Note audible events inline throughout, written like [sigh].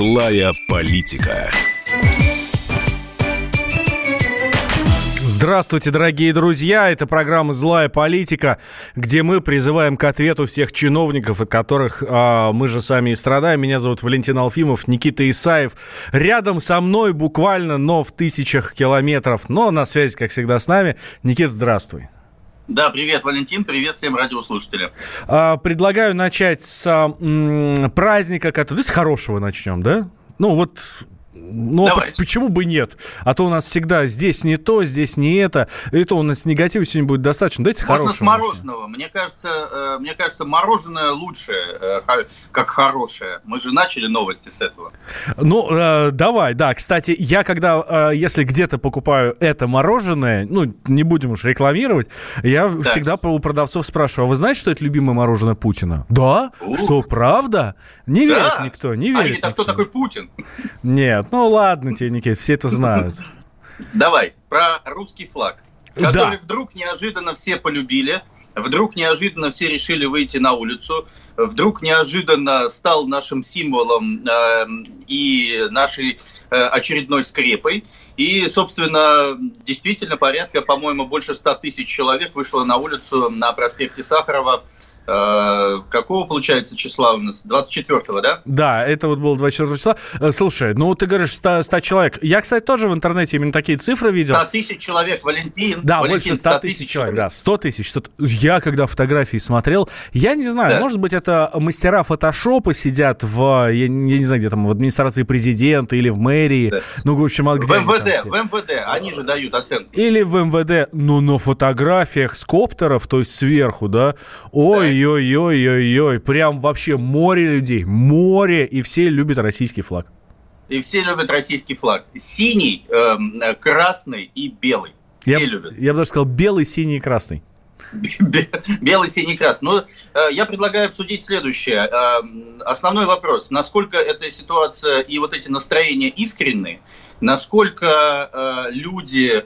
Злая политика. Здравствуйте, дорогие друзья! Это программа «Злая политика», где мы призываем к ответу всех чиновников, от которых а, мы же сами и страдаем. Меня зовут Валентин Алфимов, Никита Исаев. Рядом со мной буквально, но в тысячах километров, но на связи, как всегда, с нами. Никит, здравствуй. Да, привет, Валентин, привет всем радиослушателям. А, предлагаю начать с праздника, который... С хорошего начнем, да? Ну вот ну, а почему бы нет? А то у нас всегда здесь не то, здесь не это. И то у нас негатива сегодня будет достаточно. Давайте Можно с мороженого. Мне кажется, э, мне кажется, мороженое лучше, э, как хорошее. Мы же начали новости с этого. Ну, э, давай, да. Кстати, я когда, если где-то покупаю это мороженое, ну, не будем уж рекламировать, я так. всегда у продавцов спрашиваю, а вы знаете, что это любимое мороженое Путина? Да? Ух. Что, правда? Не да. верит никто, не верит а, никто. А кто такой Путин? Нет, ну ладно тебе, Никит, все это знают. Давай, про русский флаг, который да. вдруг неожиданно все полюбили, вдруг неожиданно все решили выйти на улицу, вдруг неожиданно стал нашим символом э, и нашей э, очередной скрепой. И, собственно, действительно порядка, по-моему, больше 100 тысяч человек вышло на улицу на проспекте Сахарова какого, получается, числа у нас? 24-го, да? Да, это вот было 24 числа. Э, слушай, ну ты говоришь 100, 100 человек. Я, кстати, тоже в интернете именно такие цифры видел. 100 тысяч человек, Валентин. Да, Валентин, больше 100 тысяч человек, да, 100 тысяч. Что я, когда фотографии смотрел, я не знаю, да. может быть, это мастера фотошопа сидят в, я, я не знаю, где там, в администрации президента или в мэрии. Да. Ну, в общем, а где В МВД, в МВД, они же дают оценку. Или в МВД, но на фотографиях с коптеров, то есть сверху, да, ой, Ой-ой-ой-ой-ой, прям вообще море людей, море, и все любят российский флаг. И все любят российский флаг. Синий, э, красный и белый. Все я, любят. Я бы даже сказал белый, синий и красный. [laughs] Белый, синий, красный. Ну, э, я предлагаю обсудить следующее. Э, основной вопрос. Насколько эта ситуация и вот эти настроения искренны? Насколько э, люди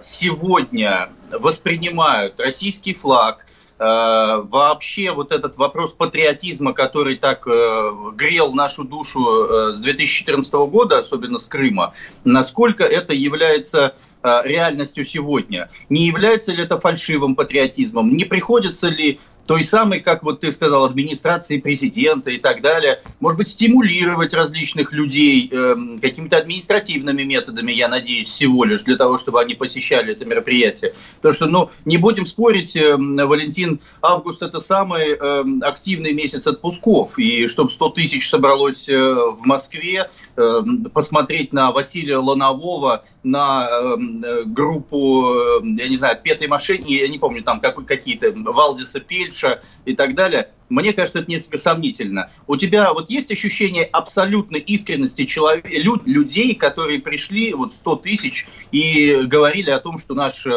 сегодня воспринимают российский флаг, Э, вообще вот этот вопрос патриотизма, который так э, грел нашу душу э, с 2014 года, особенно с Крыма, насколько это является реальностью сегодня? Не является ли это фальшивым патриотизмом? Не приходится ли той самой, как вот ты сказал, администрации президента и так далее, может быть, стимулировать различных людей э, какими-то административными методами, я надеюсь, всего лишь для того, чтобы они посещали это мероприятие. Потому что, ну, не будем спорить, э, Валентин, август это самый э, активный месяц отпусков, и чтобы 100 тысяч собралось э, в Москве, э, посмотреть на Василия Ланового, на э, группу, э, я не знаю, Петой Мошенни, я не помню, там как, какие-то, Валдиса Пельш, лучше и так далее. Мне кажется, это несколько сомнительно. У тебя вот есть ощущение абсолютной искренности человек, люд, людей, которые пришли, вот 100 тысяч, и говорили о том, что наш э,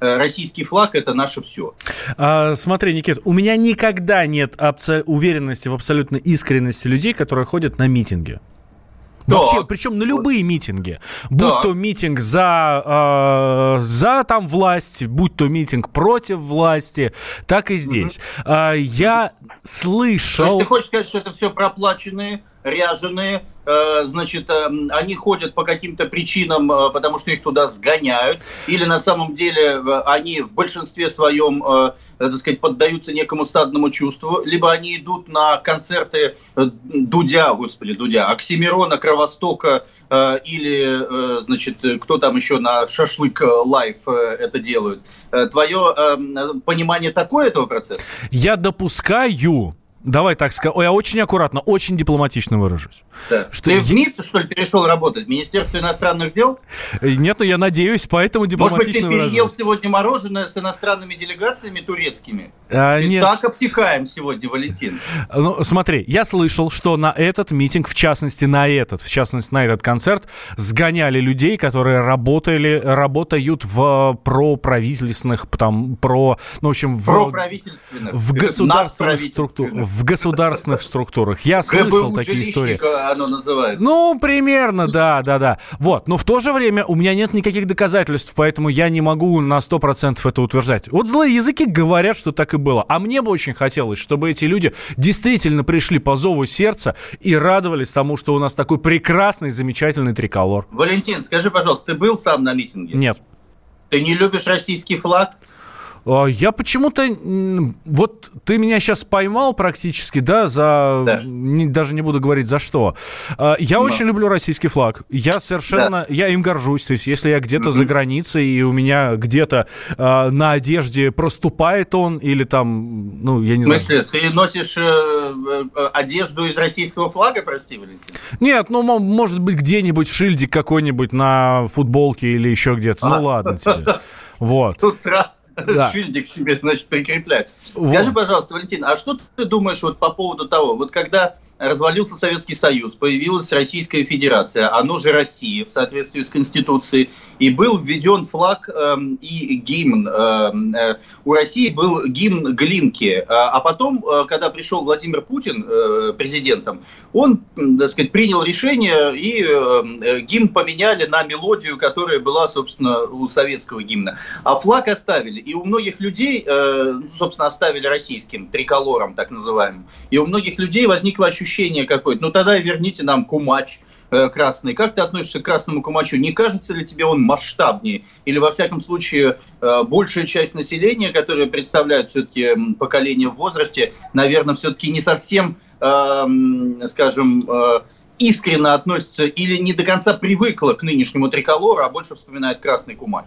э, российский флаг это наше все. А, смотри, Никит, у меня никогда нет уверенности в абсолютной искренности людей, которые ходят на митинги. Вообще, причем на любые митинги. Будь да. то митинг за, э, за там власть, будь то митинг против власти, так и здесь. Угу. Э, я слышал... То есть ты хочешь сказать, что это все проплаченные ряженые, э, значит, э, они ходят по каким-то причинам, э, потому что их туда сгоняют, или на самом деле они в большинстве своем, так сказать, поддаются некому стадному чувству, либо они идут на концерты Дудя, господи, Дудя, Оксимирона, Кровостока, или, значит, кто там еще на шашлык лайф это делают. Твое понимание такое этого процесса? Я допускаю, Давай так скажу. Я очень аккуратно, очень дипломатично выражусь. Да. Что Ты в МИД, что ли, перешел работать? Министерство иностранных дел? Э, нет, но я надеюсь, поэтому дипломатично Может быть, ты переел сегодня мороженое с иностранными делегациями турецкими? А, И нет. так обтекаем сегодня, Валентин. Ну, смотри, я слышал, что на этот митинг, в частности, на этот, в частности, на этот концерт, сгоняли людей, которые работали, работают в проправительственных, там, про, ну, в общем, в, в государственных структурах, в государственных структурах. Я слышал ГБУ такие истории. оно называется. Ну, примерно, да, да, да. Вот, но в то же время у меня нет никаких доказательств, поэтому я не могу на 100% это утверждать. Вот злые языки говорят, что так и было. А мне бы очень хотелось, чтобы эти люди действительно пришли по зову сердца и радовались тому, что у нас такой прекрасный, замечательный триколор. Валентин, скажи, пожалуйста, ты был сам на митинге? Нет. Ты не любишь российский флаг? А, я почему-то... Вот ты меня сейчас поймал практически, да, за... Да. Не, даже не буду говорить за что. А, я Но. очень люблю российский флаг. Я совершенно... Да. Я им горжусь. То есть если я где-то mm-hmm. за границей, и у меня где-то э, на одежде проступает он, или там, ну, я не знаю... В смысле, ты носишь э, э, одежду из российского флага, прости, Валентин? Нет, ну, может быть, где-нибудь шильдик какой-нибудь на футболке или еще где-то. Ну, а. Ну, ладно тебе. [laughs] Вот. С утра [laughs] да. шильдик себе, значит, прикреплять. Скажи, пожалуйста, Валентин, а что ты думаешь вот по поводу того, вот когда развалился Советский Союз, появилась Российская Федерация, оно же Россия в соответствии с Конституцией, и был введен флаг э, и гимн. Э, э, у России был гимн Глинки, а, а потом, э, когда пришел Владимир Путин э, президентом, он, так сказать, принял решение, и э, гимн поменяли на мелодию, которая была, собственно, у советского гимна. А флаг оставили, и у многих людей, э, собственно, оставили российским, триколором так называемым, и у многих людей возникло ощущение, ощущение какое-то. Ну тогда верните нам кумач э, красный. Как ты относишься к красному кумачу? Не кажется ли тебе он масштабнее? Или, во всяком случае, э, большая часть населения, которая представляет все-таки поколение в возрасте, наверное, все-таки не совсем, э, скажем, искренне относится или не до конца привыкла к нынешнему триколору, а больше вспоминает красный кумач.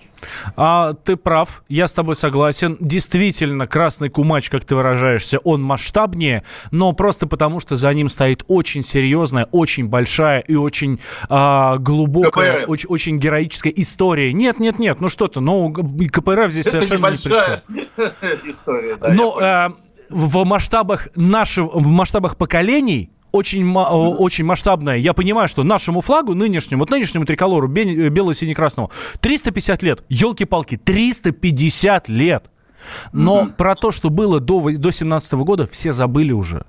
А, ты прав, я с тобой согласен. Действительно, красный кумач, как ты выражаешься, он масштабнее, но просто потому, что за ним стоит очень серьезная, очень большая и очень а, глубокая, очень, очень героическая история. Нет, нет, нет, ну что то ну КПРФ здесь Это совершенно не при [laughs] история. Да, но э, в масштабах наших, в масштабах поколений очень, очень масштабная. Я понимаю, что нашему флагу, нынешнему, вот нынешнему триколору, бело-сине-красному, 350 лет. Елки-палки, 350 лет. Но mm-hmm. про то, что было до, до 17 года, все забыли уже.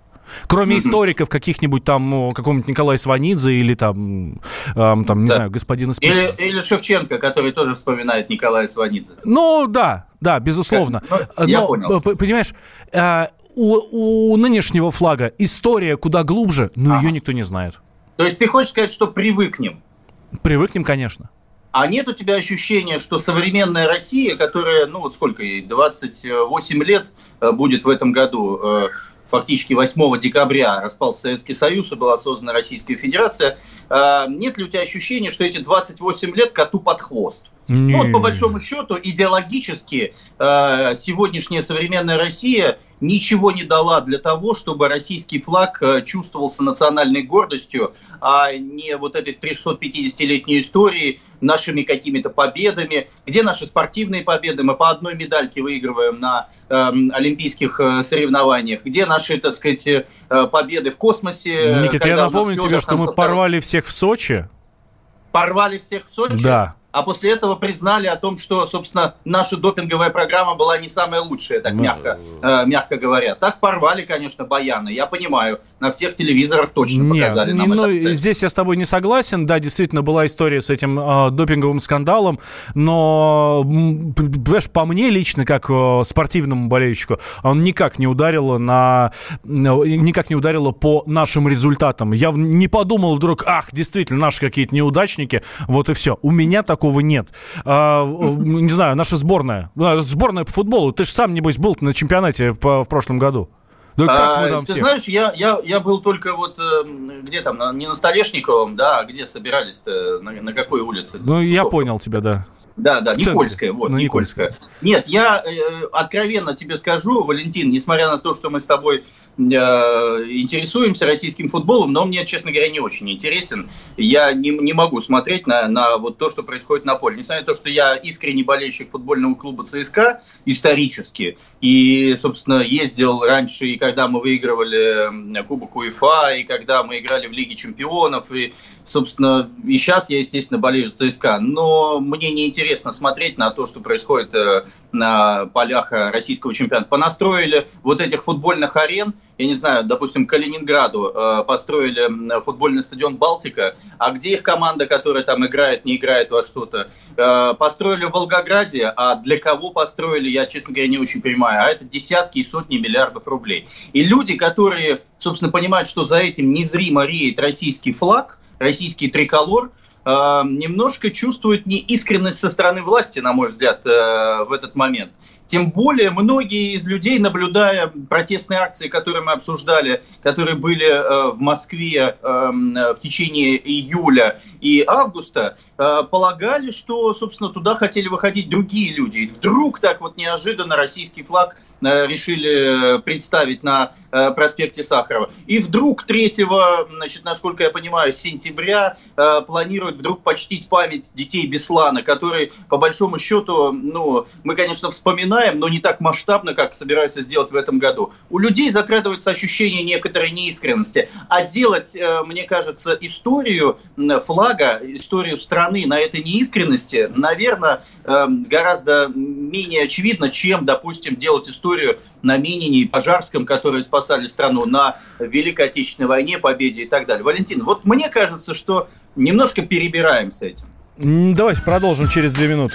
Кроме историков каких-нибудь там, какого-нибудь Николая Сванидзе или там, эм, там не да. знаю, господина Спицера. Или, или Шевченко, который тоже вспоминает Николая Сванидзе. Ну, да, да, безусловно. Ну, я Но, понял. Понимаешь, э, у, у нынешнего флага история куда глубже, но ага. ее никто не знает. То есть ты хочешь сказать, что привыкнем? Привыкнем, конечно. А нет у тебя ощущения, что современная Россия, которая, ну вот сколько ей, 28 лет э, будет в этом году, э, фактически 8 декабря распался Советский Союз и была создана Российская Федерация, э, нет ли у тебя ощущения, что эти 28 лет коту под хвост? Ну, вот по большому счету идеологически э, сегодняшняя современная Россия ничего не дала для того, чтобы российский флаг э, чувствовался национальной гордостью, а не вот этой 350-летней истории нашими какими-то победами. Где наши спортивные победы? Мы по одной медальке выигрываем на э, олимпийских э, соревнованиях. Где наши, так сказать, э, победы в космосе? Никита, я напомню тебе, что мы порвали всех в Сочи. Порвали всех в Сочи? Да а после этого признали о том, что, собственно, наша допинговая программа была не самая лучшая, так мягко, э, мягко говоря. Так порвали, конечно, баяны, я понимаю, на всех телевизорах точно Нет, показали нам ну, это. Здесь я с тобой не согласен, да, действительно была история с этим э, допинговым скандалом, но, понимаешь, по мне лично, как э, спортивному болельщику, он никак не ударил на, никак не ударило по нашим результатам. Я не подумал вдруг, ах, действительно, наши какие-то неудачники, вот и все. У меня так такого нет. А, не знаю, наша сборная, а, сборная по футболу, ты же сам, небось, был на чемпионате в, в прошлом году. Да как а, мы там ты всех? знаешь, я, я, я был только вот э, где там, не на Столешниковом, да, а где собирались-то, на, на какой улице? Ну, я понял тебя, да. Да, да, Никольская, вот, ну, Никольская. Нет, я э, откровенно тебе скажу, Валентин, несмотря на то, что мы с тобой э, интересуемся российским футболом, но мне, честно говоря, не очень интересен. Я не, не могу смотреть на, на вот то, что происходит на поле. Несмотря на то, что я искренний болельщик футбольного клуба ЦСКА исторически, и, собственно, ездил раньше, и когда мы выигрывали Кубок УЕФА, и когда мы играли в Лиге Чемпионов, и, собственно, и сейчас я, естественно, болею за ЦСКА, но мне не интересно интересно смотреть на то, что происходит э, на полях э, российского чемпионата. Понастроили вот этих футбольных арен, я не знаю, допустим, Калининграду э, построили футбольный стадион «Балтика», а где их команда, которая там играет, не играет во что-то? Построили в Волгограде, а для кого построили, я, честно говоря, не очень понимаю. А это десятки и сотни миллиардов рублей. И люди, которые, собственно, понимают, что за этим незримо реет российский флаг, российский триколор – немножко чувствует неискренность со стороны власти, на мой взгляд, э, в этот момент. Тем более многие из людей, наблюдая протестные акции, которые мы обсуждали, которые были э, в Москве эм, в течение июля и августа, полагали, что, собственно, туда хотели выходить другие люди. И вдруг так вот неожиданно российский флаг решили представить на проспекте Сахарова. И вдруг 3, значит, насколько я понимаю, сентября планируют вдруг почтить память детей Беслана, которые, по большому счету, ну, мы, конечно, вспоминаем, но не так масштабно, как собираются сделать в этом году. У людей закрадывается ощущение некоторой неискренности. А делать, э, мне кажется, историю флага, историю страны на этой неискренности, наверное, эм, гораздо менее очевидно, чем, допустим, делать историю на Минине и Пожарском, которые спасали страну на Великой Отечественной войне, победе и так далее. Валентин, вот мне кажется, что немножко перебираем с этим. Давайте продолжим через две минуты.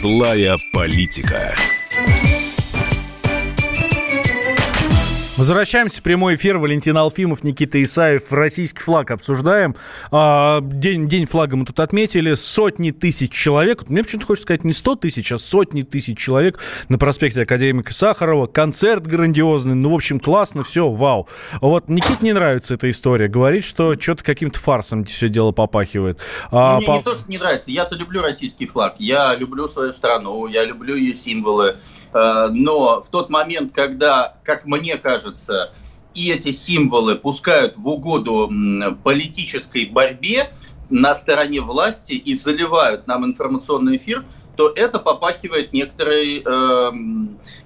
Злая политика. Возвращаемся в прямой эфир. Валентин Алфимов, Никита Исаев. Российский флаг обсуждаем. А, день, день флага мы тут отметили. Сотни тысяч человек. Мне почему-то хочется сказать не сто тысяч, а сотни тысяч человек на проспекте Академика Сахарова. Концерт грандиозный. Ну, в общем, классно, все, вау. Вот Никит не нравится эта история. Говорит, что что-то каким-то фарсом все дело попахивает. А, мне по... не то, что не нравится. Я-то люблю российский флаг. Я люблю свою страну. Я люблю ее символы. Э, но в тот момент, когда, как мне кажется, и эти символы пускают в угоду политической борьбе на стороне власти и заливают нам информационный эфир – то это попахивает некоторой, э,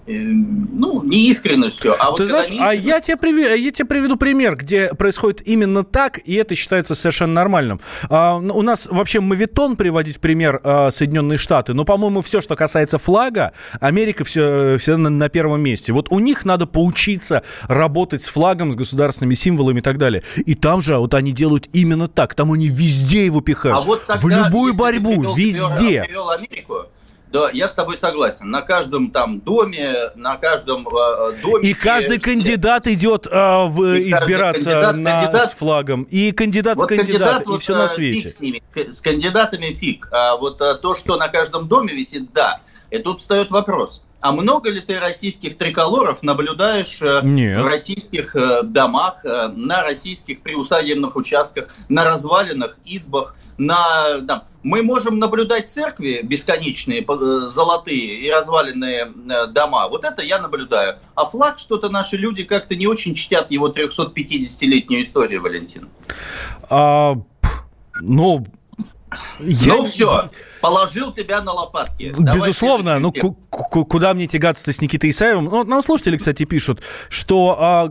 э, ну, неискренностью. А вот Ты знаешь, неискренность... а я тебе, приведу, я тебе приведу пример, где происходит именно так, и это считается совершенно нормальным. А, у нас вообще мавитон приводить в пример а, Соединенные Штаты, но, по-моему, все, что касается флага, Америка все, все на, на первом месте. Вот у них надо поучиться работать с флагом, с государственными символами и так далее. И там же вот они делают именно так. Там они везде его пихают. А вот тогда, в любую борьбу, везде. Привел Америку, да, я с тобой согласен. На каждом там доме, на каждом э, доме. И каждый кандидат идет э, в, и избираться кандидат, на, кандидат, с флагом. И кандидат вот в кандидат, кандидат, и вот, все на свете. Фиг с, ними, с кандидатами фиг. А вот а, то, что на каждом доме висит, да. И тут встает вопрос. А много ли ты российских триколоров наблюдаешь э, Нет. в российских э, домах, э, на российских приусадебных участках, на развалинах, избах, на... Там, мы можем наблюдать церкви бесконечные, золотые и разваленные дома. Вот это я наблюдаю. А флаг что-то наши люди как-то не очень чтят его 350-летнюю историю, Валентин. А, ну, я... Ну все, положил тебя на лопатки. Безусловно, ну куда мне тягаться-то с Никитой Исаевым? Ну, нам слушатели, кстати, пишут, что а,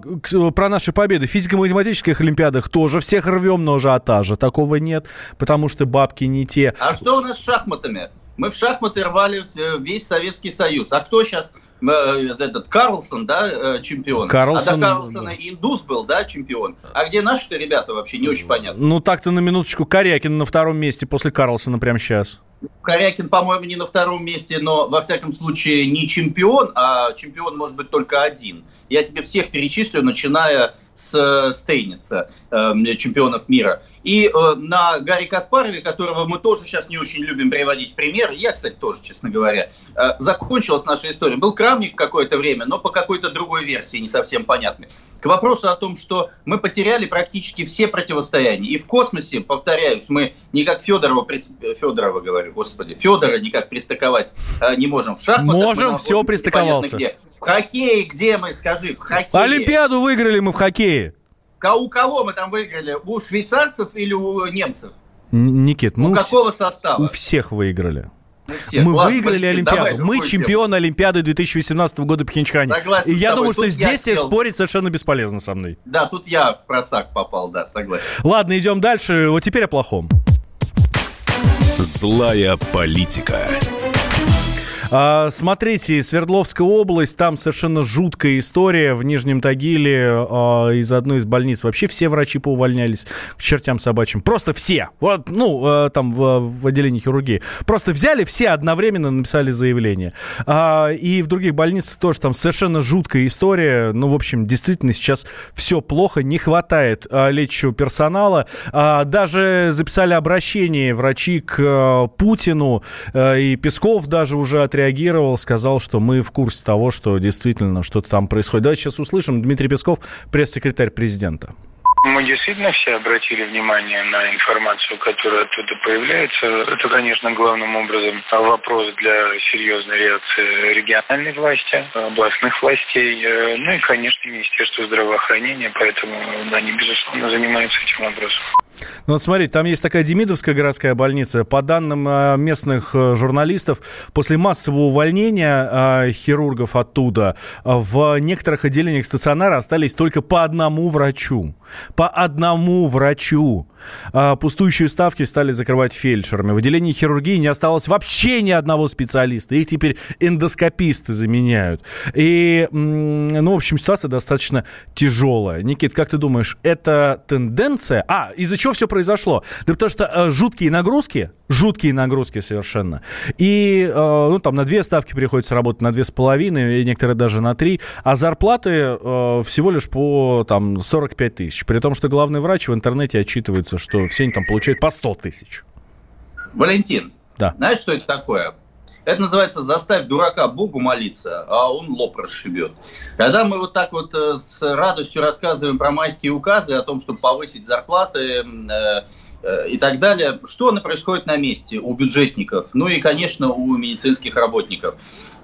про наши победы в физико-математических олимпиадах тоже всех рвем, но ажиотажа такого нет, потому что бабки не те. А что у нас с шахматами? Мы в шахматы рвали весь Советский Союз. А кто сейчас этот Карлсон, да, чемпион. Карлсон... А до Карлсона Индус был, да, чемпион. А где наши-то ребята вообще, не очень понятно. Ну, так-то на минуточку Корякин на втором месте после Карлсона прямо сейчас. Корякин, по-моему, не на втором месте, но, во всяком случае, не чемпион, а чемпион может быть только один. Я тебе всех перечислю, начиная с э, Стейница, э, чемпионов мира. И э, на Гарри Каспарове, которого мы тоже сейчас не очень любим приводить в пример, я, кстати, тоже, честно говоря, закончилась наша история. Был Крамник какое-то время, но по какой-то другой версии, не совсем понятной. К вопросу о том, что мы потеряли практически все противостояния. И в космосе, повторяюсь, мы не как Федорова, Федорова говорю, господи, Федора никак пристыковать не можем. В шахматах можем, все пристыковался. Где. В хоккее где мы, скажи, в хоккее? Олимпиаду выиграли мы в хоккее. У кого мы там выиграли? У швейцарцев или у немцев? Никит, у, у какого состава? У всех выиграли. Мы Ладно, выиграли Олимпиаду. Мы чемпионы Олимпиады 2018 года в Пхенчхане. Согласен И я думаю, что тут здесь хотел... спорить совершенно бесполезно со мной. Да, тут я в просак попал, да, согласен. Ладно, идем дальше. Вот теперь о плохом. Злая политика. А, смотрите, Свердловская область, там совершенно жуткая история. В Нижнем Тагиле а, из одной из больниц вообще все врачи поувольнялись к чертям собачьим. Просто все. Вот, ну, а, там в, в отделении хирургии. Просто взяли все одновременно, написали заявление. А, и в других больницах тоже там совершенно жуткая история. Ну, в общем, действительно сейчас все плохо, не хватает а, лечащего персонала. Даже записали обращение врачи к а, Путину, а, и Песков даже уже отреагировал отреагировал, сказал, что мы в курсе того, что действительно что-то там происходит. Давайте сейчас услышим. Дмитрий Песков, пресс-секретарь президента. Мы действительно все обратили внимание на информацию, которая оттуда появляется. Это, конечно, главным образом вопрос для серьезной реакции региональной власти, областных властей, э, ну и, конечно, Министерства здравоохранения, поэтому они, безусловно, занимаются этим вопросом. Ну, вот смотри, там есть такая Демидовская городская больница. По данным э, местных э, журналистов, после массового увольнения хирургов оттуда в некоторых отделениях стационара остались только по одному врачу по одному врачу. А, пустующие ставки стали закрывать фельдшерами. В отделении хирургии не осталось вообще ни одного специалиста. Их теперь эндоскописты заменяют. И, ну, в общем, ситуация достаточно тяжелая. Никит, как ты думаешь, это тенденция? А, из-за чего все произошло? Да потому что э, жуткие нагрузки, жуткие нагрузки совершенно. И, э, ну, там на две ставки приходится работать, на две с половиной, некоторые даже на три. А зарплаты э, всего лишь по, там, 45 тысяч. При том, что главный врач в интернете отчитывается, что все они там получают по 100 тысяч. Валентин, да. знаешь, что это такое? Это называется «заставь дурака Богу молиться, а он лоб расшибет». Когда мы вот так вот э, с радостью рассказываем про майские указы, о том, чтобы повысить зарплаты э, и так далее, что происходит на месте у бюджетников, ну и, конечно, у медицинских работников?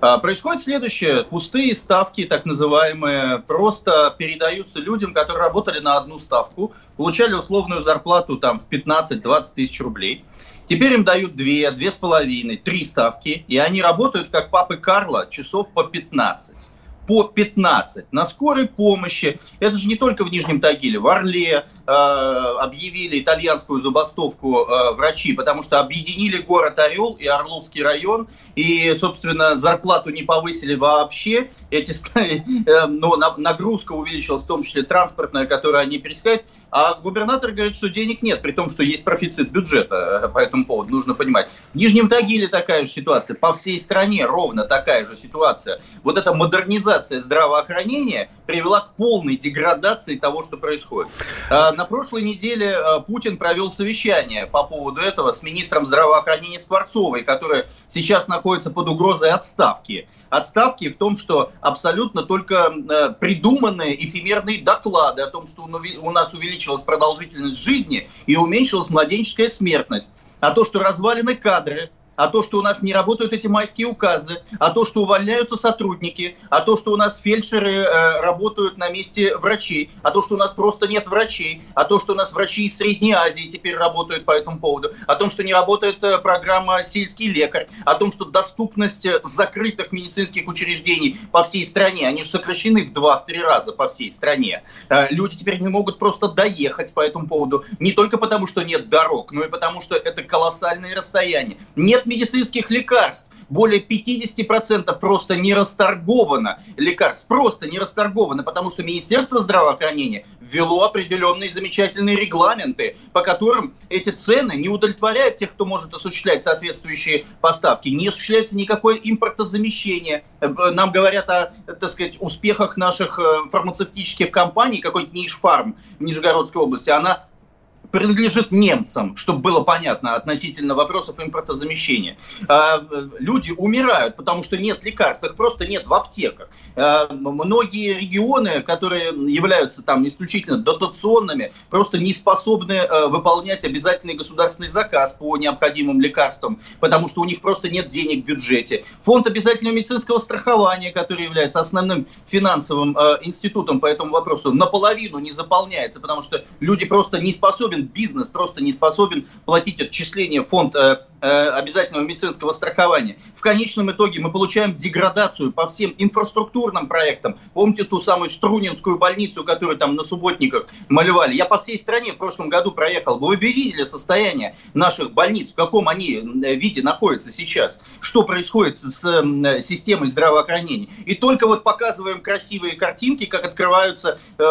А, происходит следующее. Пустые ставки, так называемые, просто передаются людям, которые работали на одну ставку, получали условную зарплату там, в 15-20 тысяч рублей. Теперь им дают две, две с половиной, три ставки, и они работают как папы Карла часов по 15 по 15 на скорой помощи. Это же не только в Нижнем Тагиле, в Орле э, объявили итальянскую забастовку э, врачи, потому что объединили город Орел и Орловский район, и, собственно, зарплату не повысили вообще. Эти, э, но нагрузка увеличилась, в том числе транспортная, которую они пересекают. А губернатор говорит, что денег нет, при том, что есть профицит бюджета э, по этому поводу, нужно понимать. В Нижнем Тагиле такая же ситуация, по всей стране ровно такая же ситуация. Вот эта модернизация деградация здравоохранения привела к полной деградации того, что происходит. А, на прошлой неделе а, Путин провел совещание по поводу этого с министром здравоохранения Скворцовой, которая сейчас находится под угрозой отставки. Отставки в том, что абсолютно только а, придуманные эфемерные доклады о том, что у нас увеличилась продолжительность жизни и уменьшилась младенческая смертность. А то, что развалены кадры, а то, что у нас не работают эти майские указы, а то, что увольняются сотрудники, а то, что у нас фельдшеры э, работают на месте врачей, а то, что у нас просто нет врачей, а то, что у нас врачи из Средней Азии теперь работают по этому поводу, о том, что не работает э, программа «Сельский лекарь», о том, что доступность э, закрытых медицинских учреждений по всей стране, они же сокращены в 2-3 раза по всей стране. Э, люди теперь не могут просто доехать по этому поводу, не только потому, что нет дорог, но и потому, что это колоссальные расстояния. Нет медицинских лекарств. более 50% просто не расторговано лекарств, просто не расторговано, потому что Министерство здравоохранения ввело определенные замечательные регламенты, по которым эти цены не удовлетворяют тех, кто может осуществлять соответствующие поставки, не осуществляется никакое импортозамещение. Нам говорят о, так сказать, успехах наших э, фармацевтических компаний, какой-нибудь Нишфарм в Нижегородской области, она принадлежит немцам, чтобы было понятно относительно вопросов импортозамещения. А, люди умирают, потому что нет лекарств, их просто нет в аптеках. А, многие регионы, которые являются там исключительно дотационными, просто не способны а, выполнять обязательный государственный заказ по необходимым лекарствам, потому что у них просто нет денег в бюджете. Фонд обязательного медицинского страхования, который является основным финансовым институтом по этому вопросу, наполовину не заполняется, потому что люди просто не способны способен, бизнес просто не способен платить отчисления в фонд э, э, обязательного медицинского страхования. В конечном итоге мы получаем деградацию по всем инфраструктурным проектам. Помните ту самую Струнинскую больницу, которую там на субботниках малевали? Я по всей стране в прошлом году проехал. Вы видели состояние наших больниц, в каком они э, виде находятся сейчас? Что происходит с э, системой здравоохранения? И только вот показываем красивые картинки, как открываются э,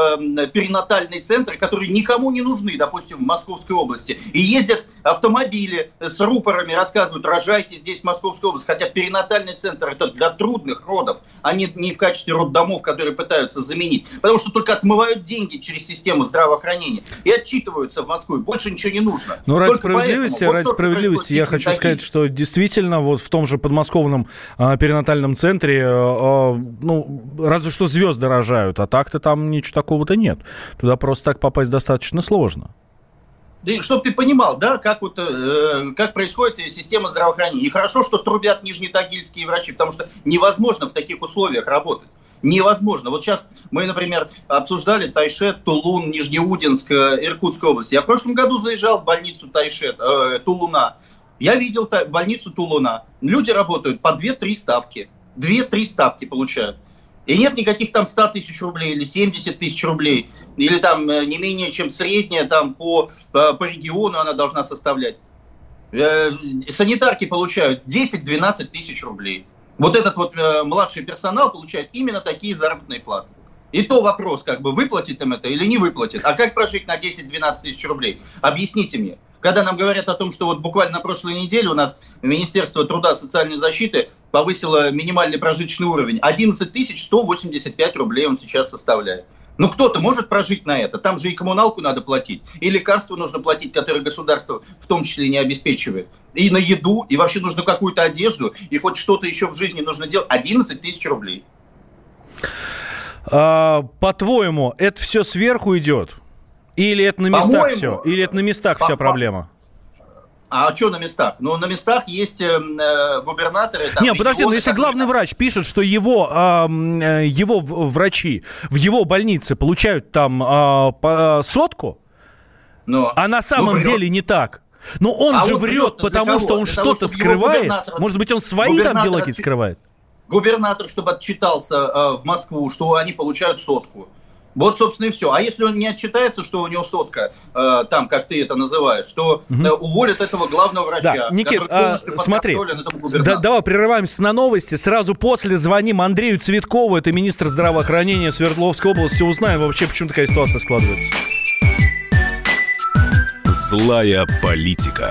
перинатальные центры, которые никому не нужны, допустим, в Московской области. И ездят автомобили с рупорами, рассказывают, рожайте здесь в Московской области. Хотя перинатальный центр это для трудных родов, а не, не в качестве роддомов, которые пытаются заменить. Потому что только отмывают деньги через систему здравоохранения и отчитываются в Москву. Больше ничего не нужно. Ну, ради справедливости, поэтому, ради вот справедливости, я хочу сказать, что действительно вот в том же подмосковном а, перинатальном центре, а, ну, разве что звезды рожают, а так-то там ничего такого-то нет. Туда просто так попасть достаточно сложно. Чтобы ты понимал, да, как, вот, э, как происходит система здравоохранения. И хорошо, что трубят нижнетагильские врачи, потому что невозможно в таких условиях работать. Невозможно. Вот сейчас мы, например, обсуждали Тайшет, Тулун, Нижнеудинск, э, Иркутская область. Я в прошлом году заезжал в больницу Тайшет, э, Тулуна. Я видел больницу Тулуна. Люди работают по 2-3 ставки. 2-3 ставки получают. И нет никаких там 100 тысяч рублей или 70 тысяч рублей, или там э, не менее чем средняя там по, э, по региону она должна составлять. Э, санитарки получают 10-12 тысяч рублей. Вот этот вот младший персонал получает именно такие заработные платы. И то вопрос, как бы выплатит им это или не выплатит. А как прожить на 10-12 тысяч рублей? Объясните мне. Когда нам говорят о том, что вот буквально на прошлой неделе у нас Министерство труда и социальной защиты повысило минимальный прожиточный уровень. 11 185 рублей он сейчас составляет. Ну, кто-то может прожить на это. Там же и коммуналку надо платить, и лекарства нужно платить, которые государство в том числе не обеспечивает. И на еду, и вообще нужно какую-то одежду, и хоть что-то еще в жизни нужно делать. 11 тысяч рублей. А, по-твоему, это все сверху идет? Или это на местах все? Или это на местах вся проблема? А что на местах? Ну, на местах есть эм, э, губернаторы. Там, Не, подожди, но если главный врач пишет, что его, э, его врачи в его больнице получают там э, сотку, но, а на самом ну, деле не так. Но он а же он врет, потому что он что-то скрывает. Может быть, он свои там дела какие-то скрывает? Губернатор, чтобы отчитался э, в Москву, что они получают сотку. Вот, собственно, и все. А если он не отчитается, что у него сотка, э, там, как ты это называешь, что угу. э, уволят этого главного врача. Да. Никит, а, смотри, да, давай прерываемся на новости. Сразу после звоним Андрею Цветкову, это министр здравоохранения Свердловской области. Узнаем вообще, почему такая ситуация складывается. Злая политика.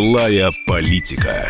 Злая политика.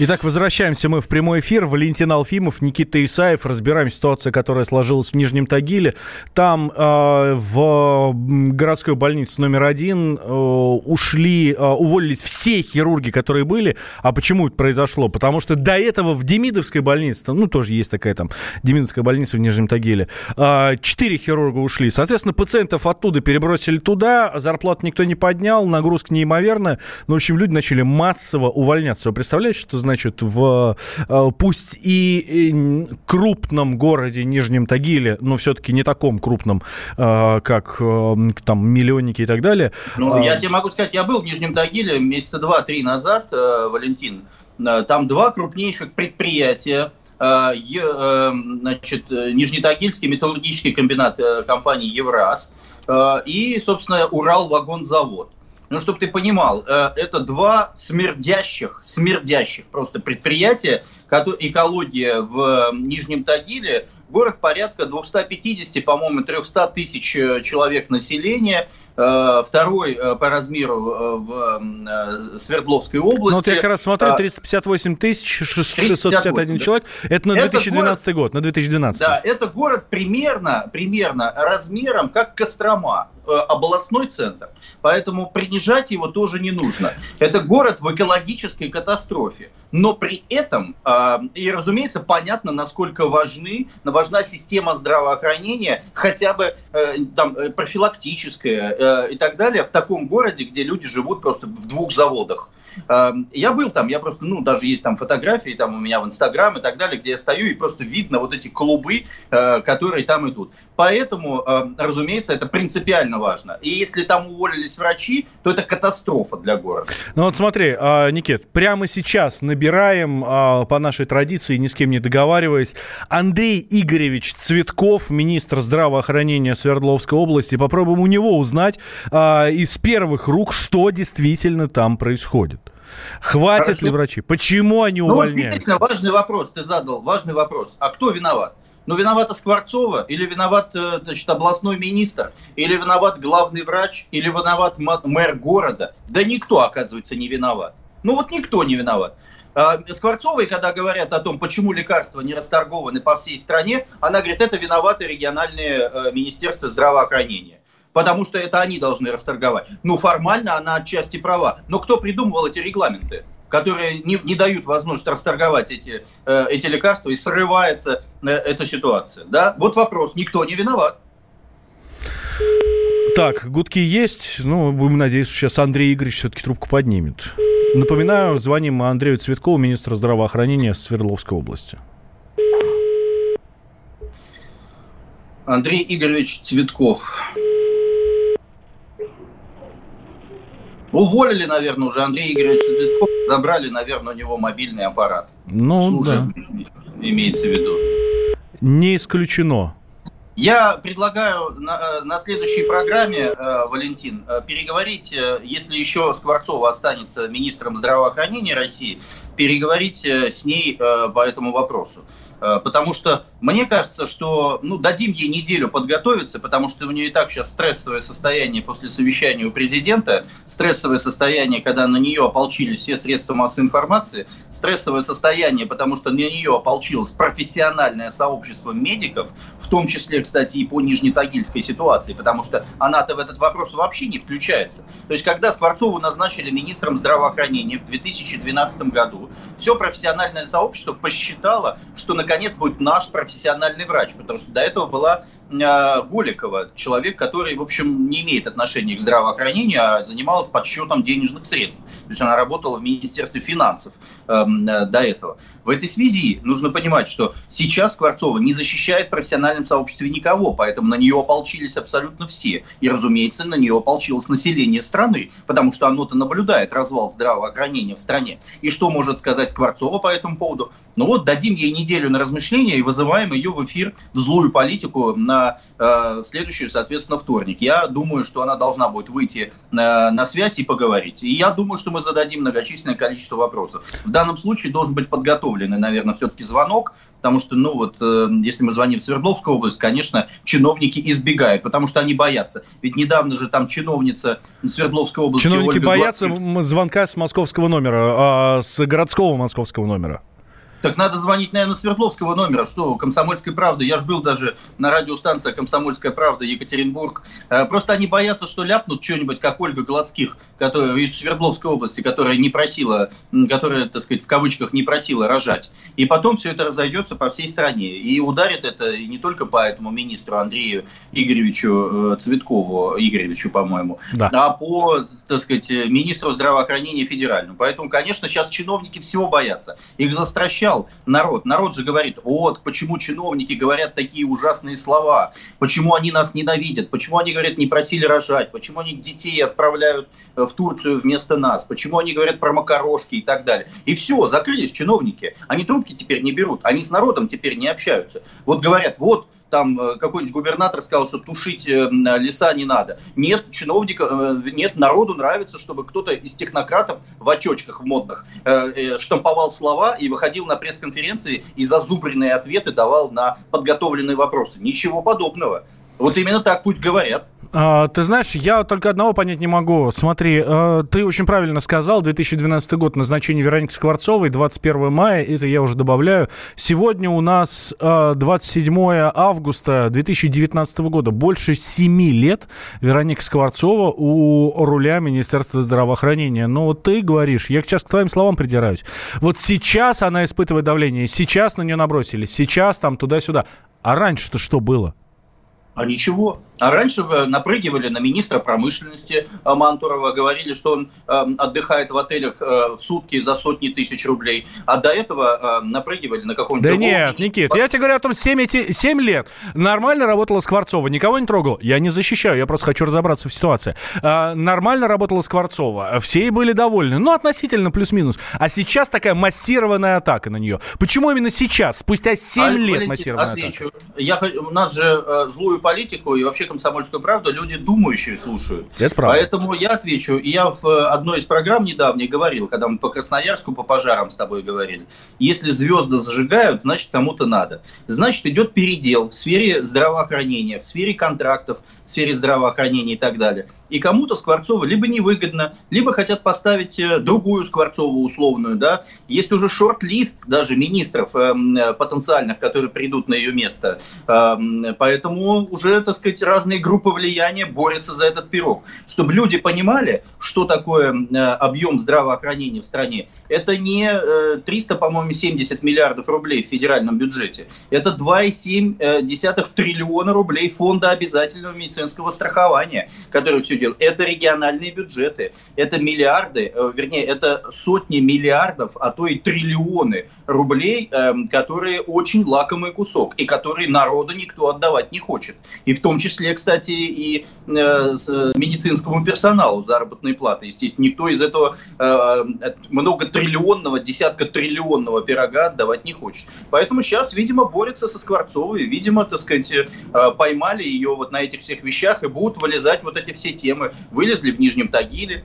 Итак, возвращаемся мы в прямой эфир. Валентин Алфимов, Никита Исаев. Разбираем ситуацию, которая сложилась в Нижнем Тагиле. Там э, в городской больнице номер один э, ушли, э, уволились все хирурги, которые были. А почему это произошло? Потому что до этого в Демидовской больнице, ну, тоже есть такая там Демидовская больница в Нижнем Тагиле, э, четыре хирурга ушли. Соответственно, пациентов оттуда перебросили туда, зарплату никто не поднял, нагрузка неимоверная. Ну, в общем, люди начали массово увольняться. Вы представляете, что значит, в э, пусть и крупном городе Нижнем Тагиле, но все-таки не таком крупном, э, как э, там миллионники и так далее. Ну, а... я тебе могу сказать, я был в Нижнем Тагиле месяца два-три назад, Валентин. Там два крупнейших предприятия, значит, Нижнетагильский металлургический комбинат компании «Евраз» и, собственно, Урал-вагонзавод. Ну, чтобы ты понимал, э, это два смердящих, смердящих просто предприятия, экология в Нижнем Тагиле, город порядка 250, по-моему, 300 тысяч э, человек населения, Э, второй э, по размеру в Свердловской области. Ну, вот я как раз смотрю, 358 тысяч 651 да. человек. Это на 2012 это год, на 2012. Да, это город примерно, примерно размером как Кострома областной центр. Поэтому принижать его тоже не нужно. Это город в экологической катастрофе. Но при этом, и разумеется, понятно, насколько важны, важна система здравоохранения, хотя бы там, профилактическая, Э, и так далее в таком городе, где люди живут просто в двух заводах. Эм, я был там, я просто, ну, даже есть там фотографии там у меня в Инстаграм и так далее, где я стою, и просто видно вот эти клубы, э, которые там идут. Поэтому, эм, разумеется, это принципиально важно. И если там уволились врачи, то это катастрофа для города. Ну вот смотри, а, Никит, прямо сейчас набираем а, по нашей традиции, ни с кем не договариваясь, Андрей Игоревич Цветков, министр здравоохранения Свердловской области. Попробуем у него узнать а, из первых рук, что действительно там происходит. Хватит Хорошо. ли врачи? Почему они ну, увольняются? Действительно, важный вопрос ты задал, важный вопрос. А кто виноват? Ну, виновата Скворцова, или виноват э, значит, областной министр, или виноват главный врач, или виноват мэр города. Да никто, оказывается, не виноват. Ну вот никто не виноват. А, Скворцовой, когда говорят о том, почему лекарства не расторгованы по всей стране, она говорит, это виноваты региональные э, министерства здравоохранения потому что это они должны расторговать. Ну, формально она отчасти права. Но кто придумывал эти регламенты? Которые не, не дают возможность расторговать эти, э, эти лекарства, и срывается э, эта ситуация. Да? Вот вопрос, никто не виноват. Так, гудки есть. Ну, будем надеяться, что сейчас Андрей Игоревич все-таки трубку поднимет. Напоминаю, звоним Андрею Цветкову, министру здравоохранения Свердловской области. Андрей Игоревич Цветков. Уволили, наверное, уже Андрей Игоревич Цветков, забрали, наверное, у него мобильный аппарат. Ну, Служит, да. имеется в виду. Не исключено. Я предлагаю на, на следующей программе, э, Валентин, э, переговорить, э, если еще Скворцова останется министром здравоохранения России, переговорить э, с ней э, по этому вопросу. Э, потому что мне кажется, что ну, дадим ей неделю подготовиться, потому что у нее и так сейчас стрессовое состояние после совещания у президента, стрессовое состояние, когда на нее ополчились все средства массовой информации, стрессовое состояние, потому что на нее ополчилось профессиональное сообщество медиков, в том числе, кстати, и по Нижнетагильской ситуации, потому что она-то в этот вопрос вообще не включается. То есть, когда Скворцову назначили министром здравоохранения в 2012 году, все профессиональное сообщество посчитало, что на наконец будет наш профессиональный врач, потому что до этого была Голикова, человек, который, в общем, не имеет отношения к здравоохранению, а занималась подсчетом денежных средств. То есть она работала в Министерстве финансов эм, э, до этого. В этой связи нужно понимать, что сейчас Скворцова не защищает в профессиональном сообществе никого, поэтому на нее ополчились абсолютно все. И, разумеется, на нее ополчилось население страны, потому что оно-то наблюдает развал здравоохранения в стране. И что может сказать Скворцова по этому поводу? Ну вот, дадим ей неделю на размышления и вызываем ее в эфир в злую политику на на э, следующий, соответственно, вторник. Я думаю, что она должна будет выйти э, на связь и поговорить. И я думаю, что мы зададим многочисленное количество вопросов. В данном случае должен быть подготовленный, наверное, все-таки звонок, потому что, ну вот, э, если мы звоним в Свердловскую область, конечно, чиновники избегают, потому что они боятся. Ведь недавно же там чиновница Свердловской области... Чиновники Ольга боятся Гладких... звонка с московского номера, а с городского московского номера. Так надо звонить, наверное, Свердловского номера. Что, Комсомольской правды? Я же был даже на радиостанции Комсомольская правда Екатеринбург. Э, просто они боятся, что ляпнут что-нибудь, как Ольга Гладских, которая из Свердловской области, которая не просила, которая, так сказать, в кавычках не просила рожать. И потом все это разойдется по всей стране. И ударит это не только по этому министру Андрею Игоревичу э, Цветкову, Игоревичу, по-моему, да. а по, так сказать, министру здравоохранения федеральному. Поэтому, конечно, сейчас чиновники всего боятся. Их застращают кричал народ. Народ же говорит, вот, почему чиновники говорят такие ужасные слова, почему они нас ненавидят, почему они, говорят, не просили рожать, почему они детей отправляют э, в Турцию вместо нас, почему они говорят про макарошки и так далее. И все, закрылись чиновники. Они трубки теперь не берут, они с народом теперь не общаются. Вот говорят, вот, там э, какой-нибудь губернатор сказал, что тушить э, леса не надо. Нет, чиновника, э, нет, народу нравится, чтобы кто-то из технократов в очочках в модных штамповал слова и выходил на пресс-конференции и зазубренные ответы давал на подготовленные вопросы. Ничего подобного. Вот именно так пусть говорят. А, ты знаешь, я только одного понять не могу. Смотри, а, ты очень правильно сказал, 2012 год, назначение Вероники Скворцовой, 21 мая, это я уже добавляю. Сегодня у нас а, 27 августа 2019 года. Больше 7 лет Вероника Скворцова у руля Министерства здравоохранения. Но вот ты говоришь, я сейчас к твоим словам придираюсь. Вот сейчас она испытывает давление, сейчас на нее набросились, сейчас там туда-сюда. А раньше-то что было? А ничего. А раньше напрыгивали на министра промышленности э, Мантурова, говорили, что он э, отдыхает в отелях э, в сутки за сотни тысяч рублей. А до этого напрыгивали на каком-нибудь... Да нет, Никит, я тебе говорю о том, 7, эти, 7 лет нормально работала Скворцова, никого не трогал. Я не защищаю, я просто хочу разобраться в ситуации. Нормально работала Скворцова, все были довольны, ну, относительно плюс-минус. А сейчас такая массированная атака на нее. Почему именно сейчас, спустя 7 а, лет Валентин, массированная отвечу. атака? Я, у нас же злую политику и вообще комсомольскую правду люди думающие слушают. Это правда. Поэтому я отвечу. И я в одной из программ недавней говорил, когда мы по Красноярску, по пожарам с тобой говорили, если звезды зажигают, значит кому-то надо. Значит идет передел в сфере здравоохранения, в сфере контрактов, в сфере здравоохранения и так далее. И кому-то Скворцова либо невыгодно, либо хотят поставить э, другую Скворцову условную. Да? Есть уже шорт-лист даже министров э, потенциальных, которые придут на ее место. Э, поэтому уже, так сказать, разные группы влияния борются за этот пирог. Чтобы люди понимали, что такое э, объем здравоохранения в стране. Это не э, 300, по-моему, 70 миллиардов рублей в федеральном бюджете. Это 2,7 э, триллиона рублей фонда обязательного медицинского страхования, который все делает. Это региональные бюджеты, это миллиарды, э, вернее, это сотни миллиардов, а то и триллионы рублей, которые очень лакомый кусок, и которые народу никто отдавать не хочет. И в том числе, кстати, и э, медицинскому персоналу заработные платы. Естественно, никто из этого э, многотриллионного, десятка триллионного пирога отдавать не хочет. Поэтому сейчас, видимо, борется со Скворцовой, видимо, так сказать, поймали ее вот на этих всех вещах и будут вылезать вот эти все темы. Вылезли в Нижнем Тагиле,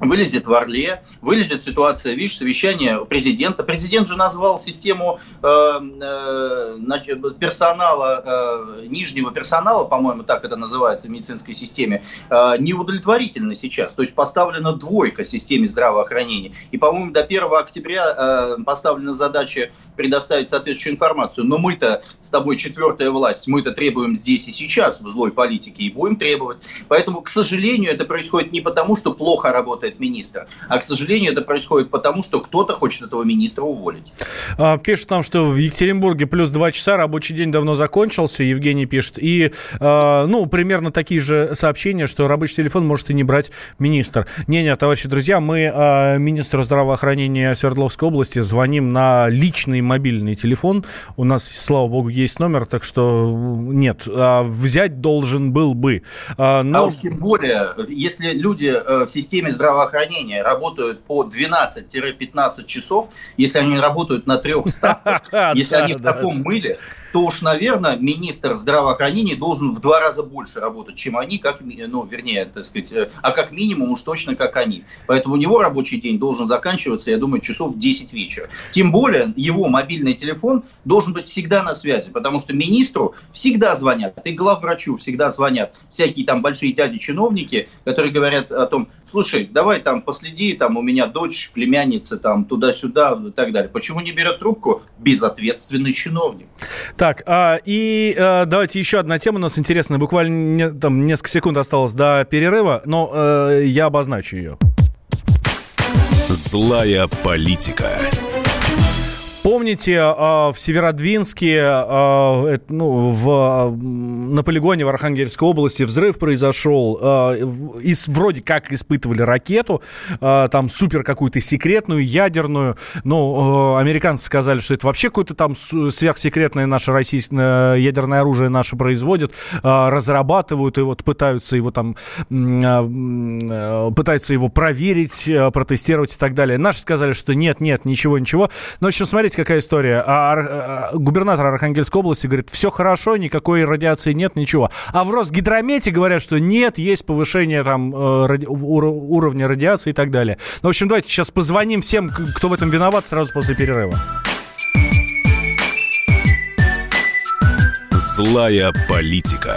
вылезет в Орле, вылезет ситуация, видишь, совещание президента. Президент же назвал систему э, э, персонала, э, нижнего персонала, по-моему, так это называется в медицинской системе, э, неудовлетворительно сейчас. То есть поставлена двойка системе здравоохранения. И, по-моему, до 1 октября э, поставлена задача предоставить соответствующую информацию. Но мы-то с тобой четвертая власть, мы-то требуем здесь и сейчас в злой политике и будем требовать. Поэтому, к сожалению, это происходит не потому, что плохо работает работает министр. А, к сожалению, это происходит потому, что кто-то хочет этого министра уволить. А, пишут нам, что в Екатеринбурге плюс два часа, рабочий день давно закончился, Евгений пишет. И, а, ну, примерно такие же сообщения, что рабочий телефон может и не брать министр. Не-не, товарищи друзья, мы а, министру здравоохранения Свердловской области звоним на личный мобильный телефон. У нас, слава богу, есть номер, так что нет, а, взять должен был бы. А, но... а уж тем более, если люди э, в системе здравоохранения здравоохранения работают по 12-15 часов, если они работают на трех ставках, [laughs] если они в таком мыле, то уж, наверное, министр здравоохранения должен в два раза больше работать, чем они, как, ну, вернее, так сказать, э, а как минимум уж точно как они. Поэтому у него рабочий день должен заканчиваться, я думаю, часов в 10 вечера. Тем более, его мобильный телефон должен быть всегда на связи, потому что министру всегда звонят, и главврачу всегда звонят всякие там большие дяди-чиновники, которые говорят о том, слушай, давай там последи, там у меня дочь, племянница, там туда-сюда и так далее. Почему не берет трубку? Безответственный чиновник. Так, а, и а, давайте еще одна тема у нас интересная. Буквально не, там несколько секунд осталось до перерыва, но а, я обозначу ее. Злая политика. Помните, а, в Северодвинске, а, ну, в, на полигоне в Архангельской области взрыв произошел, а, и вроде как испытывали ракету, там супер какую-то секретную, ядерную, но американцы сказали, что это вообще какое-то там сверхсекретное наше российское ядерное оружие наше производят, разрабатывают и вот пытаются его там, пытаются его проверить, протестировать и так далее. Наши сказали, что нет, нет, ничего, ничего. Но, в общем, смотрите, знаете, какая история? А, а, губернатор Архангельской области говорит, все хорошо, никакой радиации нет, ничего. А в Росгидромете говорят, что нет, есть повышение там э, ради, уровня радиации и так далее. Ну, в общем, давайте сейчас позвоним всем, кто в этом виноват, сразу после перерыва. Злая политика.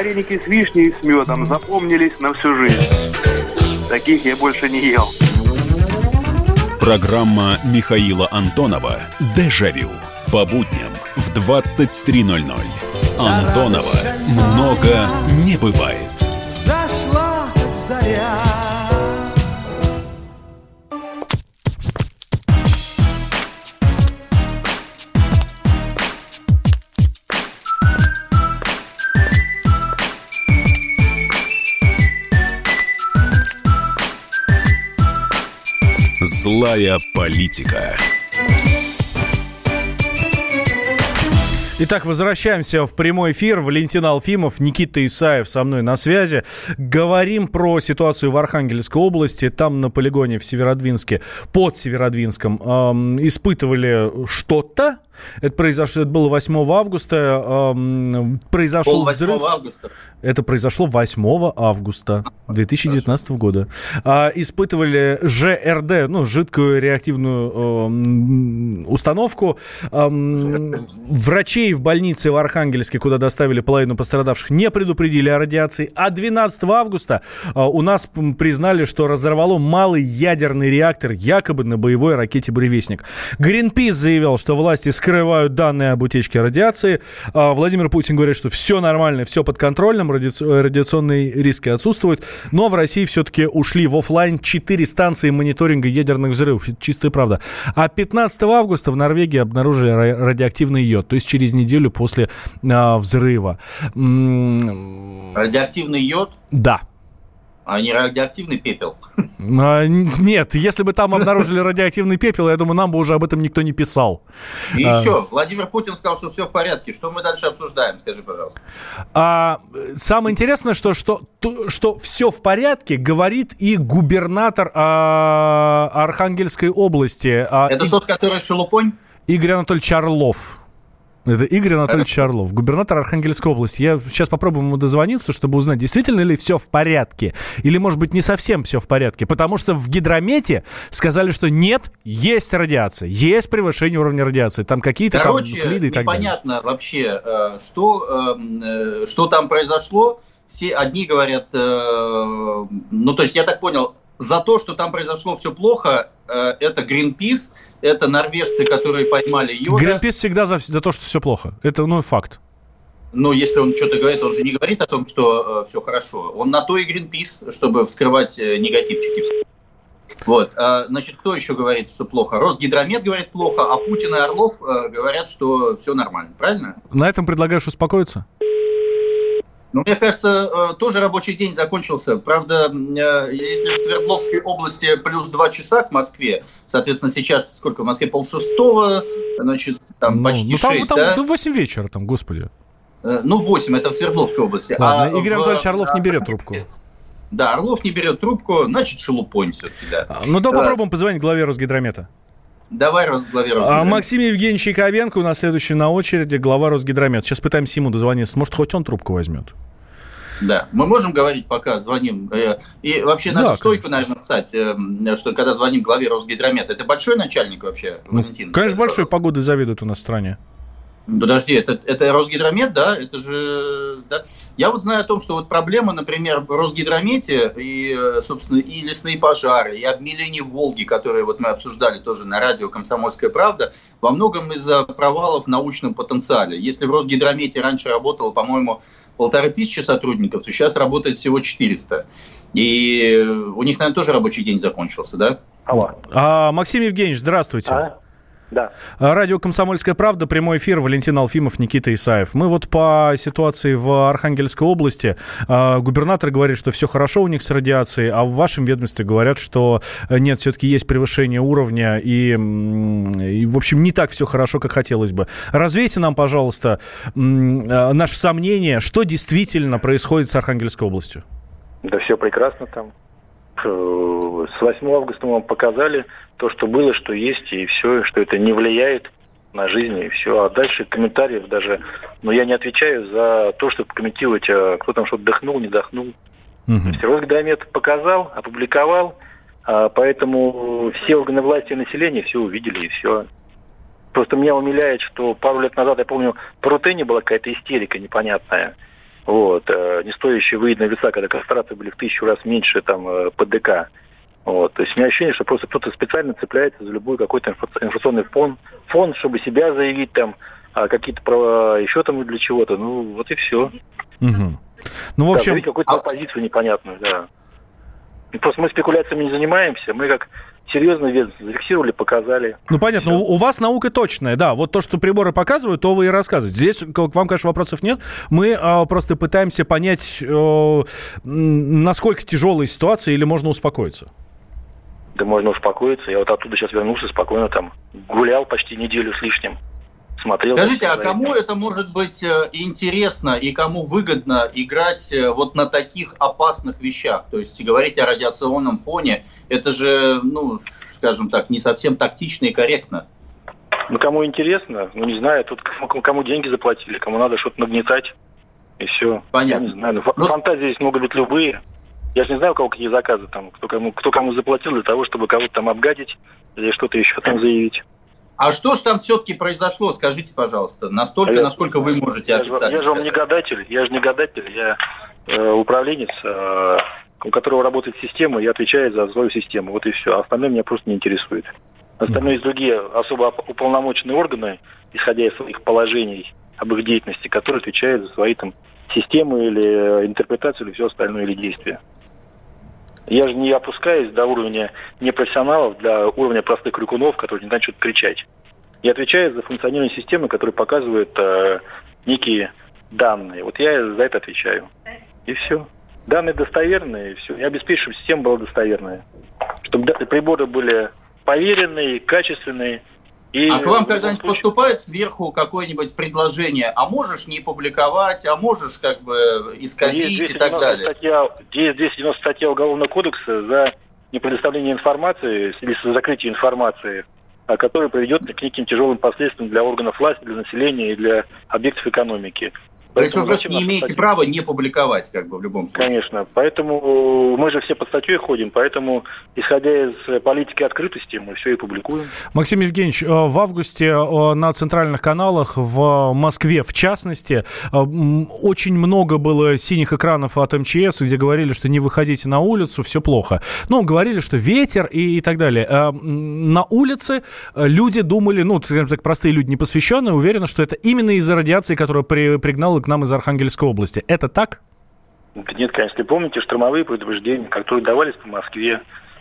Вареники с вишней и с медом запомнились на всю жизнь. Таких я больше не ел. Программа Михаила Антонова «Дежавю» по будням в 23.00. Антонова много не бывает. Зашла заря. Злая политика. Итак, возвращаемся в прямой эфир. Валентин Алфимов, Никита Исаев со мной на связи. Говорим про ситуацию в Архангельской области. Там на полигоне в Северодвинске, под Северодвинском, эм, испытывали что-то, это произошло, это было 8 августа. Э, произошел взрыв. августа. Это произошло 8 августа 2019 Хорошо. года. А, испытывали ЖРД, ну, жидкую реактивную э, установку. Э, врачей в больнице в Архангельске, куда доставили половину пострадавших, не предупредили о радиации. А 12 августа э, у нас признали, что разорвало малый ядерный реактор якобы на боевой ракете «Буревестник». Гринпис заявил, что власти скрывают данные об утечке радиации. А Владимир Путин говорит, что все нормально, все под контролем, радиационные риски отсутствуют. Но в России все-таки ушли в офлайн 4 станции мониторинга ядерных взрывов. Чистая правда. А 15 августа в Норвегии обнаружили радиоактивный йод, то есть через неделю после а, взрыва. Радиоактивный йод? Да а не радиоактивный пепел? А, нет, если бы там обнаружили радиоактивный пепел, я думаю, нам бы уже об этом никто не писал. И а... еще, Владимир Путин сказал, что все в порядке. Что мы дальше обсуждаем, скажи, пожалуйста. А, самое интересное, что, что, что все в порядке, говорит и губернатор а, Архангельской области. А, Это и... тот, который Шелупонь? Игорь Анатольевич Орлов. Это Игорь Анатольевич Орлов, губернатор Архангельской области. Я сейчас попробую ему дозвониться, чтобы узнать, действительно ли все в порядке. Или, может быть, не совсем все в порядке. Потому что в гидромете сказали, что нет, есть радиация. Есть превышение уровня радиации. Там какие-то там клиды и так далее. непонятно вообще, э, что, эм, э, что там произошло. Все одни говорят, э, ну, то есть, я так понял, за то, что там произошло все плохо, это Greenpeace – это норвежцы, которые поймали йода. Гринпис всегда за, за то, что все плохо. Это, ну, факт. Но если он что-то говорит, он же не говорит о том, что э, все хорошо. Он на то и Гринпис, чтобы вскрывать э, негативчики. Вот. А, значит, кто еще говорит, что плохо? Росгидромет говорит плохо, а Путин и Орлов э, говорят, что все нормально. Правильно? На этом предлагаешь успокоиться? Ну, мне кажется, э, тоже рабочий день закончился. Правда, э, если в Свердловской области плюс два часа к Москве, соответственно, сейчас сколько в Москве? Полшестого, значит, там ну, почти ну, там, 6, там, да? Там 8 вечера, там, господи. Ну, 8, это в Свердловской области. Ладно, а Игорь Анатольевич Орлов не берет трубку. Да, Орлов не берет трубку, значит, шелупонь все-таки, да. А, ну, да, попробуем позвонить главе Росгидромета. Давай, главе Росгидромета. А Максим Евгеньевич Яковенко у нас следующий на очереди, глава Росгидромета. Сейчас пытаемся ему дозвониться. Может, хоть он трубку возьмет. Да, мы можем говорить, пока звоним. Э, и вообще надо да, стойку, конечно. наверное, встать, э, что когда звоним главе Росгидромета. Это большой начальник вообще, ну, Валентин? Конечно, большой. Погоды завидуют у нас в стране. Подожди, это, это Росгидромет, да? Это же, да? Я вот знаю о том, что вот проблема, например, в Росгидромете и, собственно, и лесные пожары, и обмеление Волги, которые вот мы обсуждали тоже на радио «Комсомольская правда», во многом из-за провалов в научном потенциале. Если в Росгидромете раньше работало, по-моему, полторы тысячи сотрудников, то сейчас работает всего 400. И у них, наверное, тоже рабочий день закончился, да? Алло. А, Максим Евгеньевич, здравствуйте. А? Да. Радио «Комсомольская правда», прямой эфир, Валентин Алфимов, Никита Исаев. Мы вот по ситуации в Архангельской области, э, губернатор говорит, что все хорошо у них с радиацией, а в вашем ведомстве говорят, что э, нет, все-таки есть превышение уровня и, и, в общем, не так все хорошо, как хотелось бы. Развейте нам, пожалуйста, э, наши сомнения, что действительно происходит с Архангельской областью. Да все прекрасно там. Э, с 8 августа мы вам показали то, что было, что есть, и все, что это не влияет на жизнь, и все. А дальше комментариев даже... Но я не отвечаю за то, чтобы комментировать, а кто там что-то дохнул, не дохнул. Угу. Росгидромет показал, опубликовал, а поэтому все органы власти и населения все увидели, и все. Просто меня умиляет, что пару лет назад, я помню, по Рутене была какая-то истерика непонятная вот, э, не стоящие выеденные веса, когда кастрации были в тысячу раз меньше там э, ПДК. Вот. То есть у меня ощущение, что просто кто-то специально цепляется за любой какой-то информационный фон, фон, чтобы себя заявить там, а какие-то права еще там для чего-то. Ну, вот и все. Угу. Ну, в общем... Да, какую-то оппозицию непонятную, да. Просто мы спекуляциями не занимаемся, мы как серьезно ведомство зафиксировали, показали. Ну, понятно, у, у вас наука точная, да. Вот то, что приборы показывают, то вы и рассказываете. Здесь к вам, конечно, вопросов нет. Мы э, просто пытаемся понять, э, насколько тяжелая ситуация или можно успокоиться. Да можно успокоиться. Я вот оттуда сейчас вернулся спокойно там. Гулял почти неделю с лишним смотрел. Скажите, а кому это может быть э, интересно и кому выгодно играть э, вот на таких опасных вещах? То есть говорить о радиационном фоне, это же, ну, скажем так, не совсем тактично и корректно. Ну, кому интересно, ну, не знаю, тут кому, кому деньги заплатили, кому надо что-то нагнетать, и все. Понятно. Я не знаю, ну, ну, фантазии здесь могут быть любые. Я же не знаю, у кого какие заказы там, кто кому, кто кому заплатил для того, чтобы кого-то там обгадить или что-то еще там заявить. А что же там все-таки произошло, скажите, пожалуйста, настолько, я, насколько вы можете я официально Я же вам не гадатель, я же не гадатель, я э, управленец, э, у которого работает система, я отвечаю за свою систему, вот и все. А остальное меня просто не интересует. Остальные есть другие особо уполномоченные органы, исходя из своих положений об их деятельности, которые отвечают за свои там системы или интерпретацию или все остальное, или действия. Я же не опускаюсь до уровня непрофессионалов, для уровня простых крикунов, которые не знают что-то кричать. Я отвечаю за функционирование системы, которая показывает э, некие данные. Вот я за это отвечаю. И все. Данные достоверные, и все. Я обеспечу, чтобы система была достоверная. Чтобы приборы были поверенные, качественные, и а к вам когда-нибудь случае... поступает сверху какое-нибудь предложение, а можешь не публиковать, а можешь как бы исказить и так далее? Статья, есть 290 статья Уголовного кодекса за непредоставление информации или за закрытие информации, которая приведет к неким тяжелым последствиям для органов власти, для населения и для объектов экономики. То есть вы просто не имеете статью? права не публиковать, как бы в любом случае. Конечно. Поэтому мы же все под статьей ходим, поэтому, исходя из политики открытости, мы все и публикуем. Максим Евгеньевич, э, в августе э, на центральных каналах в Москве, в частности, э, очень много было синих экранов от МЧС, где говорили, что не выходите на улицу, все плохо. Ну, говорили, что ветер и, и так далее. На улице люди думали, ну, скажем так, простые люди непосвященные, уверены, что это именно из-за радиации, которая при, пригнала к нам из Архангельской области. Это так? Нет, конечно. Помните штормовые предупреждения, которые давались по Москве,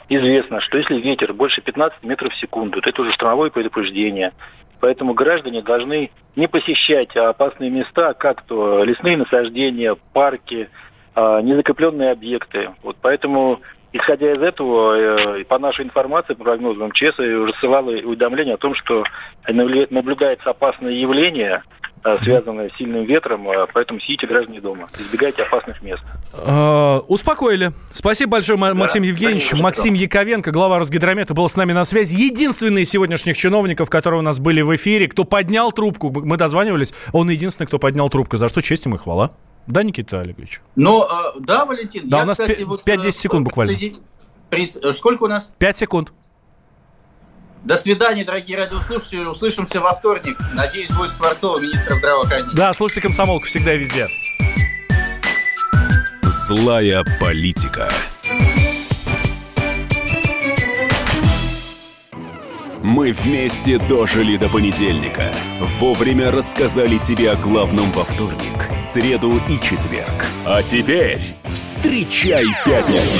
известно, что если ветер больше 15 метров в секунду, то это уже штормовое предупреждение. Поэтому граждане должны не посещать опасные места, как то лесные насаждения, парки, а, незакрепленные объекты. Вот поэтому Исходя из этого, э, по нашей информации, по прогнозу МЧС, рассылало уведомление о том, что наблюдается опасное явление, э, связанное с сильным ветром, э, поэтому сидите граждане дома, избегайте опасных мест. Uh, успокоили. Спасибо большое, да, Максим Евгеньевич. Максим Яковенко, глава Росгидромета, был с нами на связи. Единственный из сегодняшних чиновников, которые у нас были в эфире, кто поднял трубку, мы дозванивались, он единственный, кто поднял трубку, за что честь ему и хвала. Да, Никита Олегович? Ну, э, да, Валентин. Да, я, у нас кстати, 5-10 вот, э, секунд буквально. При... Э, сколько у нас? 5 секунд. До свидания, дорогие радиослушатели. Услышимся во вторник. Надеюсь, будет Скворцова, министра здравоохранения. Да, слушайте комсомолку всегда и везде. Злая политика. Мы вместе дожили до понедельника. Вовремя рассказали тебе о главном во вторник, среду и четверг. А теперь встречай пятницу.